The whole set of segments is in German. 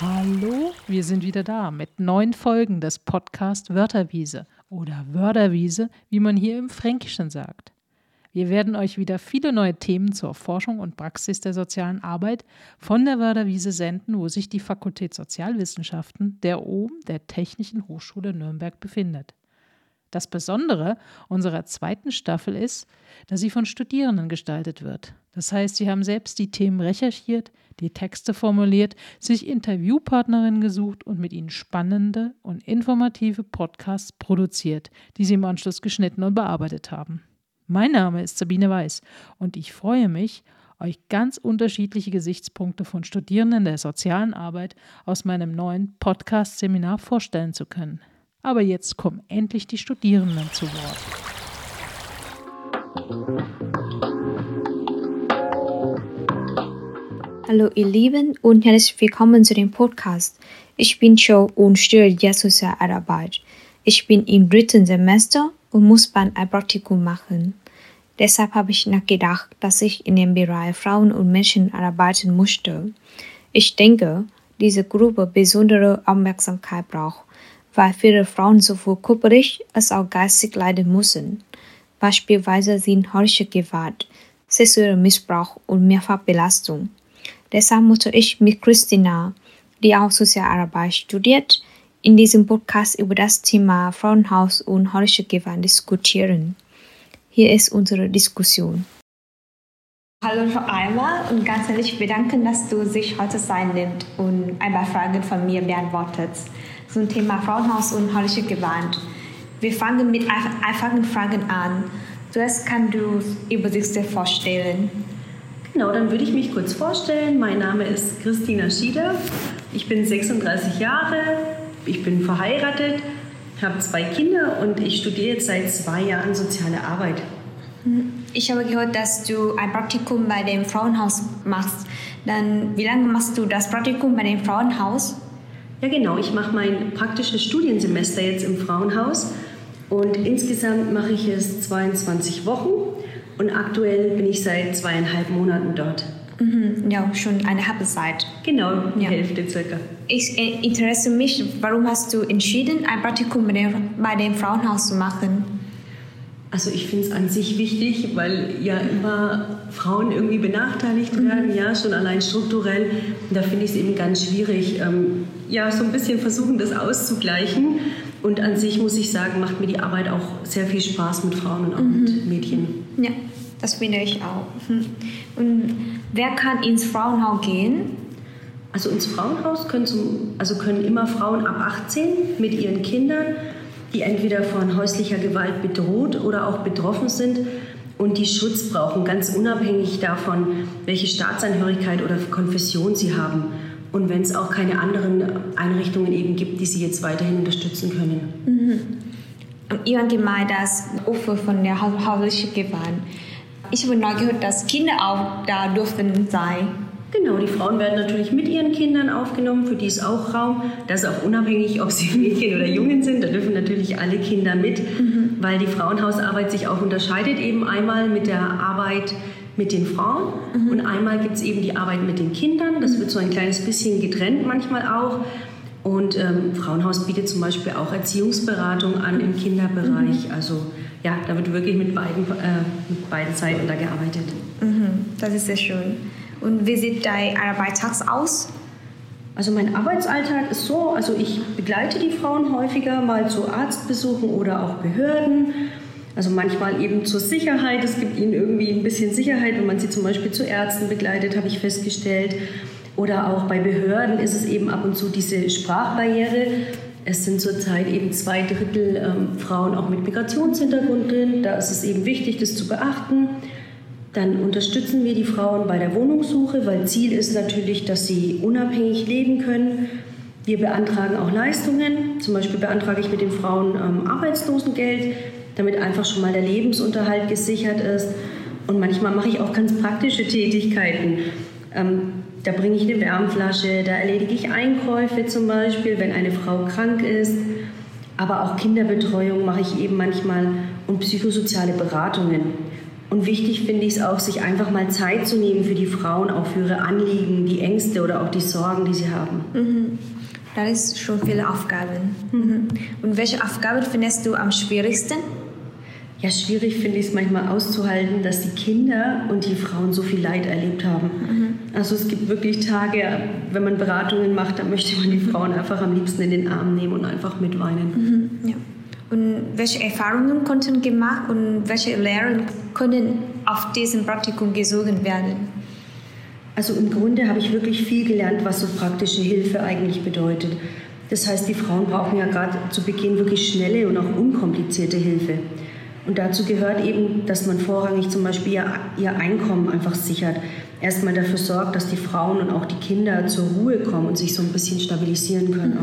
Hallo, wir sind wieder da mit neuen Folgen des Podcast Wörterwiese oder Wörterwiese, wie man hier im Fränkischen sagt. Wir werden euch wieder viele neue Themen zur Forschung und Praxis der sozialen Arbeit von der Wörterwiese senden, wo sich die Fakultät Sozialwissenschaften der OM der Technischen Hochschule Nürnberg befindet. Das Besondere unserer zweiten Staffel ist, dass sie von Studierenden gestaltet wird. Das heißt, sie haben selbst die Themen recherchiert, die Texte formuliert, sich Interviewpartnerinnen gesucht und mit ihnen spannende und informative Podcasts produziert, die sie im Anschluss geschnitten und bearbeitet haben. Mein Name ist Sabine Weiß und ich freue mich, euch ganz unterschiedliche Gesichtspunkte von Studierenden der sozialen Arbeit aus meinem neuen Podcast-Seminar vorstellen zu können. Aber jetzt kommen endlich die Studierenden zu Wort. Hallo ihr Lieben und herzlich willkommen zu dem Podcast. Ich bin Jo und studiere jetzt Sozialarbeit. Ich bin im dritten Semester und muss bald ein Praktikum machen. Deshalb habe ich nachgedacht, dass ich in dem Bereich Frauen und Menschen arbeiten musste. Ich denke, diese Gruppe besondere Aufmerksamkeit braucht weil viele Frauen sowohl körperlich als auch geistig leiden müssen. Beispielsweise sind häusliche Gewalt, sexueller Missbrauch und Mehrfachbelastung. Deshalb möchte ich mit Christina, die auch Sozialarbeit studiert, in diesem Podcast über das Thema Frauenhaus und häusliche Gewalt diskutieren. Hier ist unsere Diskussion. Hallo noch einmal und ganz herzlich bedanken, dass du sich heute Zeit nimmst und ein paar Fragen von mir beantwortet zum Thema Frauenhaus und häusliche Gewalt. Wir fangen mit einfachen Fragen an. Zuerst kannst du über dich vorstellen. Genau, dann würde ich mich kurz vorstellen. Mein Name ist Christina Schieder. Ich bin 36 Jahre, ich bin verheiratet, habe zwei Kinder und ich studiere jetzt seit zwei Jahren soziale Arbeit. Ich habe gehört, dass du ein Praktikum bei dem Frauenhaus machst. Dann, wie lange machst du das Praktikum bei dem Frauenhaus? Ja, genau. Ich mache mein praktisches Studiensemester jetzt im Frauenhaus und insgesamt mache ich es 22 Wochen und aktuell bin ich seit zweieinhalb Monaten dort. Mhm, ja, schon eine halbe Zeit. Genau, die ja. Hälfte circa. Ich äh, interessiere mich, warum hast du entschieden, ein Praktikum bei dem, bei dem Frauenhaus zu machen? Also ich finde es an sich wichtig, weil ja immer Frauen irgendwie benachteiligt werden, mhm. ja, schon allein strukturell. Und da finde ich es eben ganz schwierig, ähm, ja, so ein bisschen versuchen, das auszugleichen. Und an sich muss ich sagen, macht mir die Arbeit auch sehr viel Spaß mit Frauen und auch mhm. mit Mädchen. Ja, das finde ich auch. Mhm. Und wer kann ins Frauenhaus gehen? Also ins Frauenhaus können, zum, also können immer Frauen ab 18 mit ihren Kindern die entweder von häuslicher Gewalt bedroht oder auch betroffen sind und die Schutz brauchen, ganz unabhängig davon, welche Staatsangehörigkeit oder Konfession sie haben. Und wenn es auch keine anderen Einrichtungen eben gibt, die sie jetzt weiterhin unterstützen können. Mhm. Habt gemeint, dass Opfer von der häuslichen Gewalt. Ich habe neu gehört, dass Kinder auch da dürfen sein. Genau, die Frauen werden natürlich mit ihren Kindern aufgenommen, für die ist auch Raum. Das ist auch unabhängig, ob sie Mädchen oder Jungen sind. Da dürfen natürlich alle Kinder mit, mhm. weil die Frauenhausarbeit sich auch unterscheidet eben einmal mit der Arbeit mit den Frauen mhm. und einmal gibt es eben die Arbeit mit den Kindern. Das wird so ein kleines bisschen getrennt manchmal auch. Und ähm, Frauenhaus bietet zum Beispiel auch Erziehungsberatung an im Kinderbereich. Mhm. Also ja, da wird wirklich mit beiden, äh, mit beiden Seiten da gearbeitet. Mhm. Das ist sehr schön. Und wie sieht dein Arbeitstag aus? Also mein Arbeitsalltag ist so, also ich begleite die Frauen häufiger mal zu Arztbesuchen oder auch Behörden. Also manchmal eben zur Sicherheit. Es gibt ihnen irgendwie ein bisschen Sicherheit, wenn man sie zum Beispiel zu Ärzten begleitet, habe ich festgestellt. Oder auch bei Behörden ist es eben ab und zu diese Sprachbarriere. Es sind zurzeit eben zwei Drittel ähm, Frauen auch mit Migrationshintergrund drin. Da ist es eben wichtig, das zu beachten. Dann unterstützen wir die Frauen bei der Wohnungssuche, weil Ziel ist natürlich, dass sie unabhängig leben können. Wir beantragen auch Leistungen. Zum Beispiel beantrage ich mit den Frauen ähm, Arbeitslosengeld, damit einfach schon mal der Lebensunterhalt gesichert ist. Und manchmal mache ich auch ganz praktische Tätigkeiten. Ähm, da bringe ich eine Wärmflasche, da erledige ich Einkäufe zum Beispiel, wenn eine Frau krank ist. Aber auch Kinderbetreuung mache ich eben manchmal und psychosoziale Beratungen. Und wichtig finde ich es auch, sich einfach mal Zeit zu nehmen für die Frauen, auch für ihre Anliegen, die Ängste oder auch die Sorgen, die sie haben. Mhm. Das ist schon viele Aufgaben. Mhm. Und welche Aufgaben findest du am schwierigsten? Ja, schwierig finde ich es manchmal auszuhalten, dass die Kinder und die Frauen so viel Leid erlebt haben. Mhm. Also es gibt wirklich Tage, wenn man Beratungen macht, da möchte man die Frauen einfach am liebsten in den Arm nehmen und einfach mitweinen. Mhm. Ja. Und welche Erfahrungen konnten gemacht und welche Lehren können auf diesem Praktikum gesogen werden? Also im Grunde habe ich wirklich viel gelernt, was so praktische Hilfe eigentlich bedeutet. Das heißt, die Frauen brauchen ja gerade zu Beginn wirklich schnelle und auch unkomplizierte Hilfe. Und dazu gehört eben, dass man vorrangig zum Beispiel ihr, ihr Einkommen einfach sichert. Erstmal dafür sorgt, dass die Frauen und auch die Kinder zur Ruhe kommen und sich so ein bisschen stabilisieren können mhm.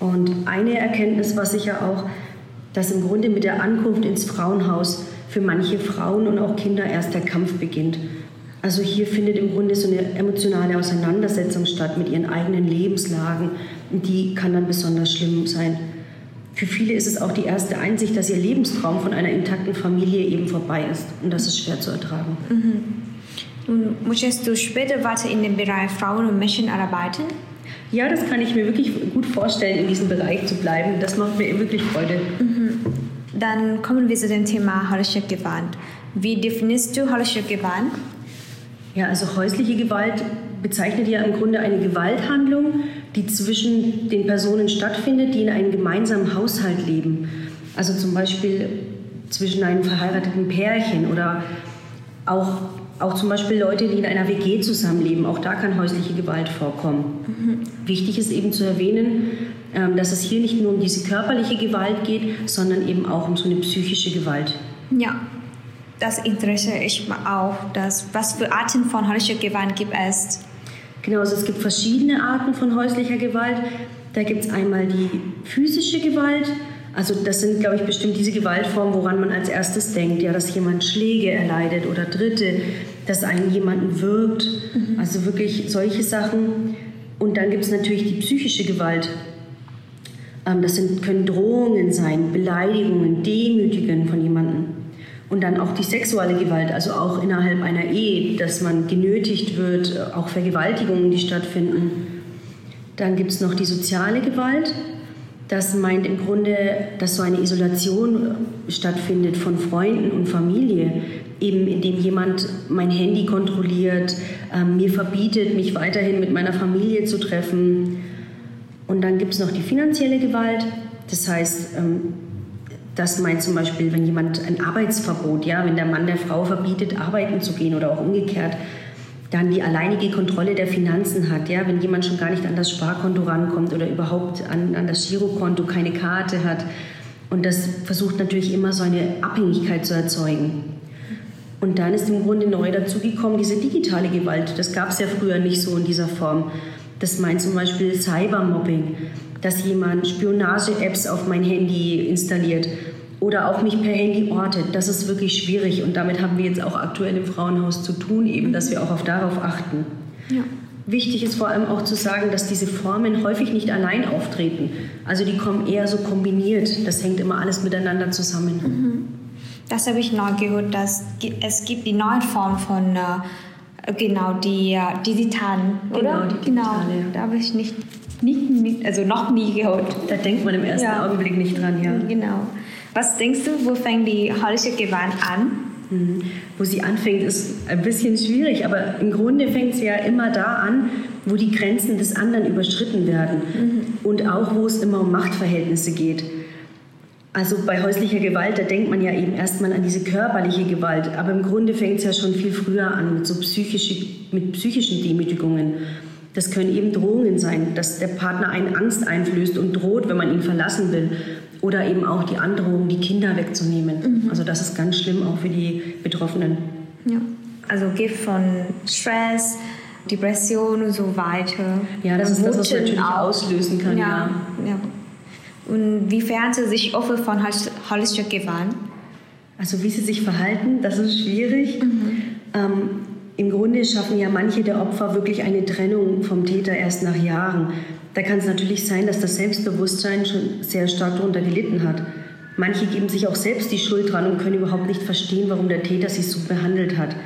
auch. Und eine Erkenntnis war sicher auch, dass im Grunde mit der Ankunft ins Frauenhaus für manche Frauen und auch Kinder erst der Kampf beginnt. Also hier findet im Grunde so eine emotionale Auseinandersetzung statt mit ihren eigenen Lebenslagen und die kann dann besonders schlimm sein. Für viele ist es auch die erste Einsicht, dass ihr Lebenstraum von einer intakten Familie eben vorbei ist und das ist schwer zu ertragen. Mhm. Und möchtest du später weiter in dem Bereich Frauen und Mädchen arbeiten? Ja, das kann ich mir wirklich gut vorstellen, in diesem Bereich zu bleiben. Das macht mir wirklich Freude. Mhm. Dann kommen wir zu dem Thema häusliche Gewalt. Wie definierst du häusliche Gewalt? Ja, also häusliche Gewalt bezeichnet ja im Grunde eine Gewalthandlung, die zwischen den Personen stattfindet, die in einem gemeinsamen Haushalt leben. Also zum Beispiel zwischen einem verheirateten Pärchen oder auch auch zum Beispiel Leute, die in einer WG zusammenleben, auch da kann häusliche Gewalt vorkommen. Mhm. Wichtig ist eben zu erwähnen, ähm, dass es hier nicht nur um diese körperliche Gewalt geht, sondern eben auch um so eine psychische Gewalt. Ja, das interessiert mich auch. Dass, was für Arten von häuslicher Gewalt gibt es? Genau, also es gibt verschiedene Arten von häuslicher Gewalt. Da gibt es einmal die physische Gewalt, also das sind, glaube ich, bestimmt diese Gewaltformen, woran man als erstes denkt, ja, dass jemand Schläge erleidet oder Dritte, dass einen jemanden wirkt, mhm. also wirklich solche Sachen. Und dann gibt es natürlich die psychische Gewalt. Ähm, das sind, können Drohungen sein, Beleidigungen, Demütigen von jemandem. Und dann auch die sexuelle Gewalt, also auch innerhalb einer Ehe, dass man genötigt wird, äh, auch Vergewaltigungen, die stattfinden. Dann gibt es noch die soziale Gewalt. Das meint im Grunde, dass so eine Isolation stattfindet von Freunden und Familie, eben indem jemand mein Handy kontrolliert, äh, mir verbietet, mich weiterhin mit meiner Familie zu treffen. Und dann gibt es noch die finanzielle Gewalt. Das heißt, ähm, das meint zum Beispiel, wenn jemand ein Arbeitsverbot, ja, wenn der Mann der Frau verbietet, arbeiten zu gehen oder auch umgekehrt, dann die alleinige Kontrolle der Finanzen hat. Ja? Wenn jemand schon gar nicht an das Sparkonto rankommt oder überhaupt an, an das Girokonto keine Karte hat. Und das versucht natürlich immer so eine Abhängigkeit zu erzeugen. Und dann ist im Grunde neu dazugekommen diese digitale Gewalt. Das gab es ja früher nicht so in dieser Form. Das meint zum Beispiel Cybermobbing, dass jemand Spionage-Apps auf mein Handy installiert oder auch mich per Handy ortet. Das ist wirklich schwierig und damit haben wir jetzt auch aktuell im Frauenhaus zu tun, eben, dass wir auch auf darauf achten. Ja. Wichtig ist vor allem auch zu sagen, dass diese Formen häufig nicht allein auftreten. Also die kommen eher so kombiniert. Das hängt immer alles miteinander zusammen. Mhm. Das habe ich neu gehört, dass es gibt die neue Form von äh, genau die äh, digitalen, oder? Genau, die. Genau, da habe ich nicht, nicht, nicht, also noch nie gehört. Da denkt man im ersten ja. Augenblick nicht dran, ja. Genau. Was denkst du, wo fängt die häusliche Gewalt an? Mhm. Wo sie anfängt, ist ein bisschen schwierig, aber im Grunde fängt sie ja immer da an, wo die Grenzen des anderen überschritten werden mhm. und auch wo es immer um Machtverhältnisse geht. Also bei häuslicher Gewalt, da denkt man ja eben erstmal an diese körperliche Gewalt, aber im Grunde fängt es ja schon viel früher an mit so psychische, mit psychischen Demütigungen. Das können eben Drohungen sein, dass der Partner einen Angst einflößt und droht, wenn man ihn verlassen will oder eben auch die Androhung, die Kinder wegzunehmen. Mhm. Also das ist ganz schlimm auch für die Betroffenen. Ja. Also geht von Stress, Depression und so weiter. Ja, das ist das, was natürlich auch. auslösen kann. Ja, ja. ja. Und wie fern sie sich Opfer von holistischer Gewalt? Also wie sie sich verhalten, das ist schwierig. Mhm. Ähm, Im Grunde schaffen ja manche der Opfer wirklich eine Trennung vom Täter erst nach Jahren. Da kann es natürlich sein, dass das Selbstbewusstsein schon sehr stark darunter gelitten hat. Manche geben sich auch selbst die Schuld dran und können überhaupt nicht verstehen, warum der Täter sie so behandelt hat.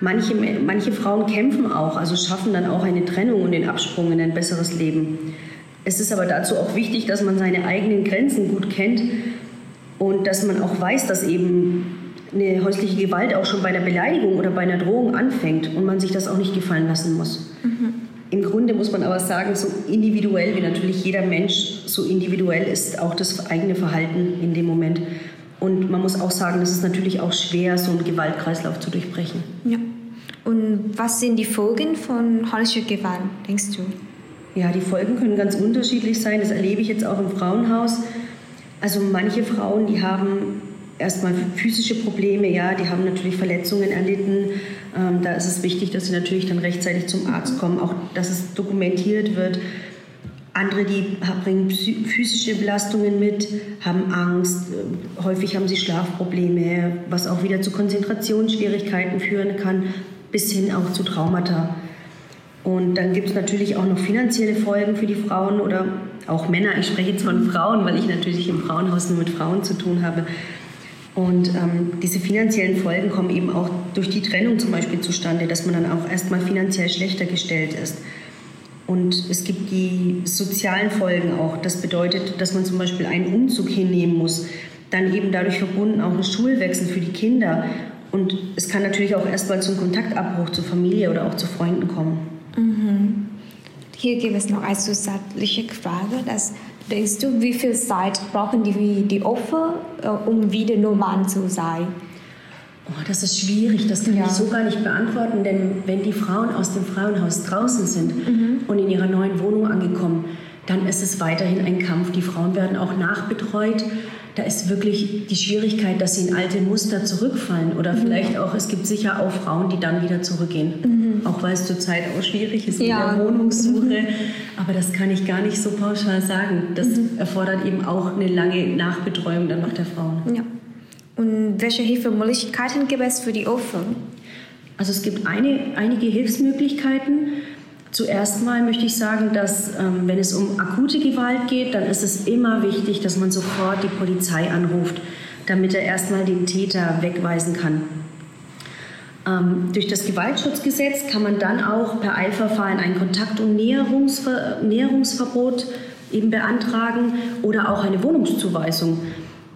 Manche, manche Frauen kämpfen auch, also schaffen dann auch eine Trennung und den Absprung in ein besseres Leben. Es ist aber dazu auch wichtig, dass man seine eigenen Grenzen gut kennt und dass man auch weiß, dass eben eine häusliche Gewalt auch schon bei einer Beleidigung oder bei einer Drohung anfängt und man sich das auch nicht gefallen lassen muss. Mhm. Im Grunde muss man aber sagen, so individuell wie natürlich jeder Mensch, so individuell ist auch das eigene Verhalten in dem Moment. Und man muss auch sagen, es ist natürlich auch schwer, so einen Gewaltkreislauf zu durchbrechen. Ja. Und was sind die Folgen von häuslicher Gewalt, denkst du? Ja, die Folgen können ganz unterschiedlich sein. Das erlebe ich jetzt auch im Frauenhaus. Also manche Frauen, die haben erstmal physische Probleme, ja, die haben natürlich Verletzungen erlitten. Ähm, da ist es wichtig, dass sie natürlich dann rechtzeitig zum Arzt kommen, auch dass es dokumentiert wird. Andere, die bringen physische Belastungen mit, haben Angst, äh, häufig haben sie Schlafprobleme, was auch wieder zu Konzentrationsschwierigkeiten führen kann, bis hin auch zu Traumata. Und dann gibt es natürlich auch noch finanzielle Folgen für die Frauen oder auch Männer. Ich spreche jetzt von Frauen, weil ich natürlich im Frauenhaus nur mit Frauen zu tun habe. Und ähm, diese finanziellen Folgen kommen eben auch durch die Trennung zum Beispiel zustande, dass man dann auch erstmal finanziell schlechter gestellt ist. Und es gibt die sozialen Folgen auch. Das bedeutet, dass man zum Beispiel einen Umzug hinnehmen muss. Dann eben dadurch verbunden auch einen Schulwechsel für die Kinder. Und es kann natürlich auch erstmal zum Kontaktabbruch zur Familie oder auch zu Freunden kommen. Mhm. Hier gibt es noch eine zusätzliche Frage, dass Denkst du, wie viel Zeit brauchen die, die Opfer, äh, um wieder normal zu sein? Oh, das ist schwierig, das kann ja. ich so gar nicht beantworten, denn wenn die Frauen aus dem Frauenhaus draußen sind mhm. und in ihrer neuen Wohnung angekommen, dann ist es weiterhin ein Kampf. Die Frauen werden auch nachbetreut da ist wirklich die Schwierigkeit, dass sie in alte Muster zurückfallen oder mhm. vielleicht auch, es gibt sicher auch Frauen, die dann wieder zurückgehen. Mhm. Auch weil es zurzeit auch schwierig ist ja. mit der Wohnungssuche. Mhm. Aber das kann ich gar nicht so pauschal sagen. Das mhm. erfordert eben auch eine lange Nachbetreuung dann noch der Frauen. Ja. Und welche Hilfemöglichkeiten gibt es für die Opfer? Also es gibt eine, einige Hilfsmöglichkeiten. Zuerst mal möchte ich sagen, dass ähm, wenn es um akute Gewalt geht, dann ist es immer wichtig, dass man sofort die Polizei anruft, damit er erstmal den Täter wegweisen kann. Ähm, durch das Gewaltschutzgesetz kann man dann auch per Eilverfahren ein Kontakt- und Näherungsver Näherungsverbot eben beantragen oder auch eine Wohnungszuweisung.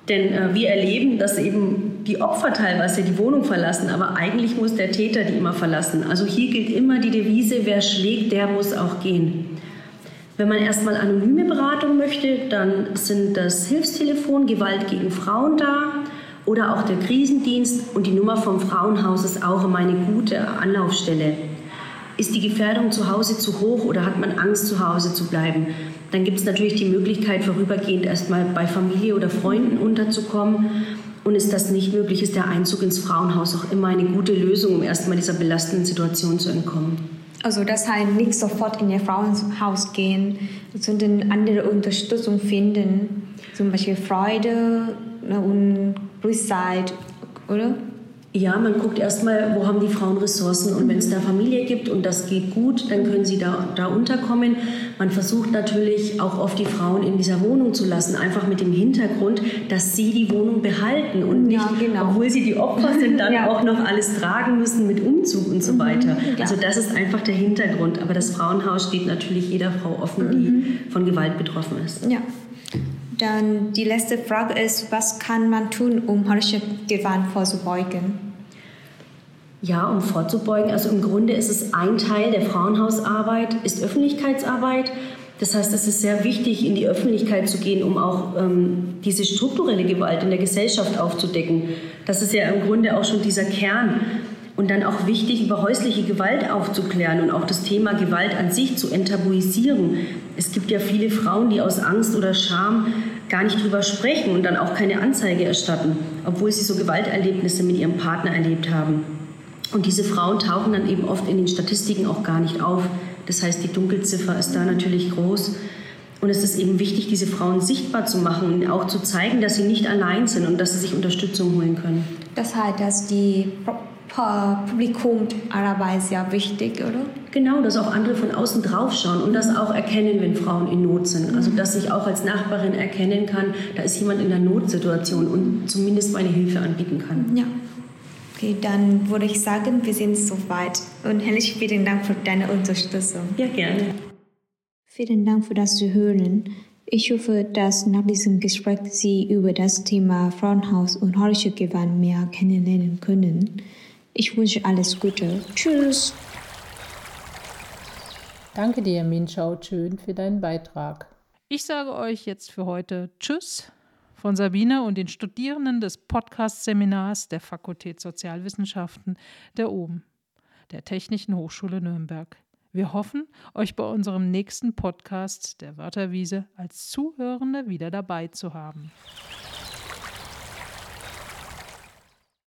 Denn äh, wir erleben, dass eben die Opfer teilweise die Wohnung verlassen, aber eigentlich muss der Täter die immer verlassen. Also hier gilt immer die Devise, wer schlägt, der muss auch gehen. Wenn man erstmal anonyme Beratung möchte, dann sind das Hilfstelefon Gewalt gegen Frauen da oder auch der Krisendienst und die Nummer vom Frauenhaus ist auch immer eine gute Anlaufstelle. Ist die Gefährdung zu Hause zu hoch oder hat man Angst, zu Hause zu bleiben? Dann gibt es natürlich die Möglichkeit, vorübergehend erstmal bei Familie oder Freunden unterzukommen. Und ist das nicht möglich, ist der Einzug ins Frauenhaus auch immer eine gute Lösung, um erstmal dieser belastenden Situation zu entkommen. Also das heißt nicht sofort in ihr Frauenhaus gehen, sondern andere Unterstützung finden, zum Beispiel Freude ne, und Gewissheit, oder? Ja, man guckt erstmal, wo haben die Frauen Ressourcen und wenn es da Familie gibt und das geht gut, dann können sie da, da unterkommen. Man versucht natürlich auch oft die Frauen in dieser Wohnung zu lassen, einfach mit dem Hintergrund, dass sie die Wohnung behalten und nicht, ja, genau. obwohl sie die Opfer sind, dann ja. auch noch alles tragen müssen mit Umzug und so mhm, weiter. Ja. Also das ist einfach der Hintergrund. Aber das Frauenhaus steht natürlich jeder Frau offen, die mhm. von Gewalt betroffen ist. Ja. Dann die letzte Frage ist, was kann man tun, um häusliche Gewalt vorzubeugen? Ja, um vorzubeugen. Also im Grunde ist es ein Teil der Frauenhausarbeit, ist Öffentlichkeitsarbeit. Das heißt, es ist sehr wichtig, in die Öffentlichkeit zu gehen, um auch ähm, diese strukturelle Gewalt in der Gesellschaft aufzudecken. Das ist ja im Grunde auch schon dieser Kern. Und dann auch wichtig, über häusliche Gewalt aufzuklären und auch das Thema Gewalt an sich zu enttabuisieren. Es gibt ja viele Frauen, die aus Angst oder Scham gar nicht drüber sprechen und dann auch keine Anzeige erstatten, obwohl sie so Gewalterlebnisse mit ihrem Partner erlebt haben. Und diese Frauen tauchen dann eben oft in den Statistiken auch gar nicht auf. Das heißt, die Dunkelziffer ist da natürlich groß. Und es ist eben wichtig, diese Frauen sichtbar zu machen und auch zu zeigen, dass sie nicht allein sind und dass sie sich Unterstützung holen können. Das heißt, dass die Publikumarbeit sehr wichtig, oder? Genau, dass auch andere von außen drauf schauen und das auch erkennen, wenn Frauen in Not sind. Also dass ich auch als Nachbarin erkennen kann, da ist jemand in einer Notsituation und zumindest meine Hilfe anbieten kann. Ja. Okay, dann würde ich sagen, wir sind soweit. Und herzlichen vielen Dank für deine Unterstützung. Ja, gerne. Vielen Dank für das Zuhören. Ich hoffe, dass nach diesem Gespräch Sie über das Thema Frauenhaus und holländische Gewand mehr kennenlernen können. Ich wünsche alles Gute. Tschüss. Danke dir, Minschau Schön, für deinen Beitrag. Ich sage euch jetzt für heute Tschüss von Sabine und den Studierenden des Podcast-Seminars der Fakultät Sozialwissenschaften der OBEN, der Technischen Hochschule Nürnberg. Wir hoffen, euch bei unserem nächsten Podcast der Wörterwiese als Zuhörende wieder dabei zu haben.